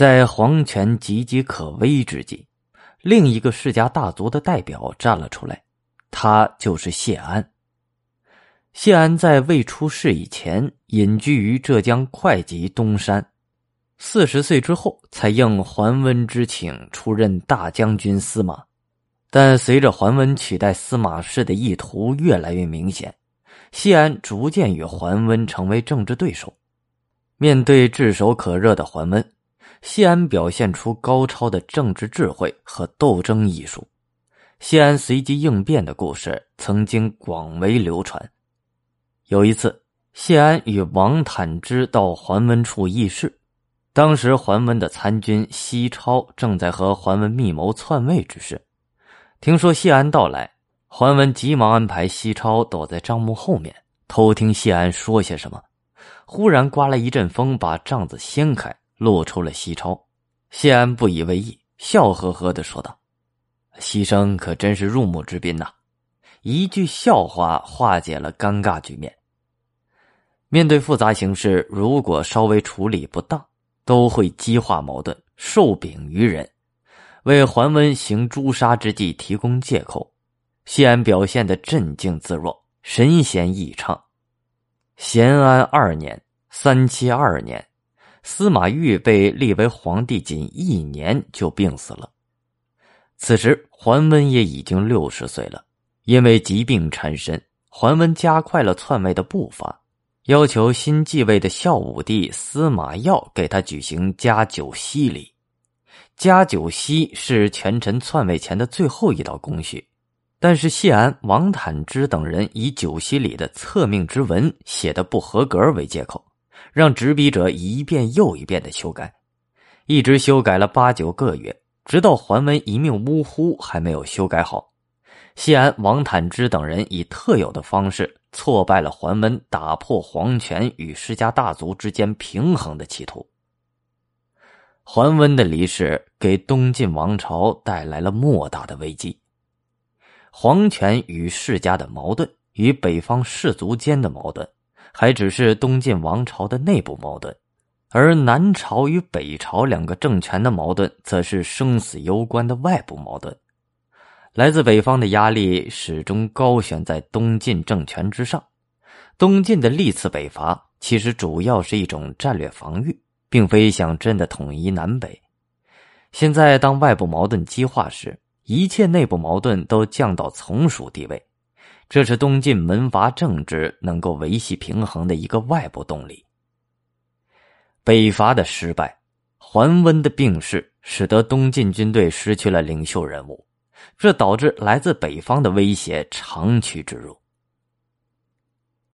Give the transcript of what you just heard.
在皇权岌岌可危之际，另一个世家大族的代表站了出来，他就是谢安。谢安在未出世以前，隐居于浙江会稽东山。四十岁之后，才应桓温之请出任大将军司马。但随着桓温取代司马氏的意图越来越明显，谢安逐渐与桓温成为政治对手。面对炙手可热的桓温，谢安表现出高超的政治智慧和斗争艺术。谢安随机应变的故事曾经广为流传。有一次，谢安与王坦之到桓温处议事。当时桓温的参军西超正在和桓温密谋篡位之事，听说谢安到来，桓温急忙安排西超躲在帐幕后面偷听谢安说些什么。忽然刮来一阵风，把帐子掀开，露出了西超。谢安不以为意，笑呵呵的说道：“西生可真是入幕之宾呐！”一句笑话化解了尴尬局面。面对复杂形势，如果稍微处理不当，都会激化矛盾，受柄于人，为桓温行诛杀之计提供借口。谢安表现的镇静自若，神仙异畅。咸安二年（三七二年），司马昱被立为皇帝，仅一年就病死了。此时桓温也已经六十岁了，因为疾病缠身，桓温加快了篡位的步伐。要求新继位的孝武帝司马曜给他举行加九锡礼。加九锡是权臣篡位前的最后一道工序，但是谢安、王坦之等人以九锡礼的册命之文写的不合格为借口，让执笔者一遍又一遍的修改，一直修改了八九个月，直到桓温一命呜呼还没有修改好。谢安、王坦之等人以特有的方式。挫败了桓温打破皇权与世家大族之间平衡的企图。桓温的离世给东晋王朝带来了莫大的危机。皇权与世家的矛盾与北方士族间的矛盾，还只是东晋王朝的内部矛盾，而南朝与北朝两个政权的矛盾，则是生死攸关的外部矛盾。来自北方的压力始终高悬在东晋政权之上。东晋的历次北伐其实主要是一种战略防御，并非想真的统一南北。现在当外部矛盾激化时，一切内部矛盾都降到从属地位，这是东晋门阀政治能够维系平衡的一个外部动力。北伐的失败，桓温的病逝，使得东晋军队失去了领袖人物。这导致来自北方的威胁长驱直入。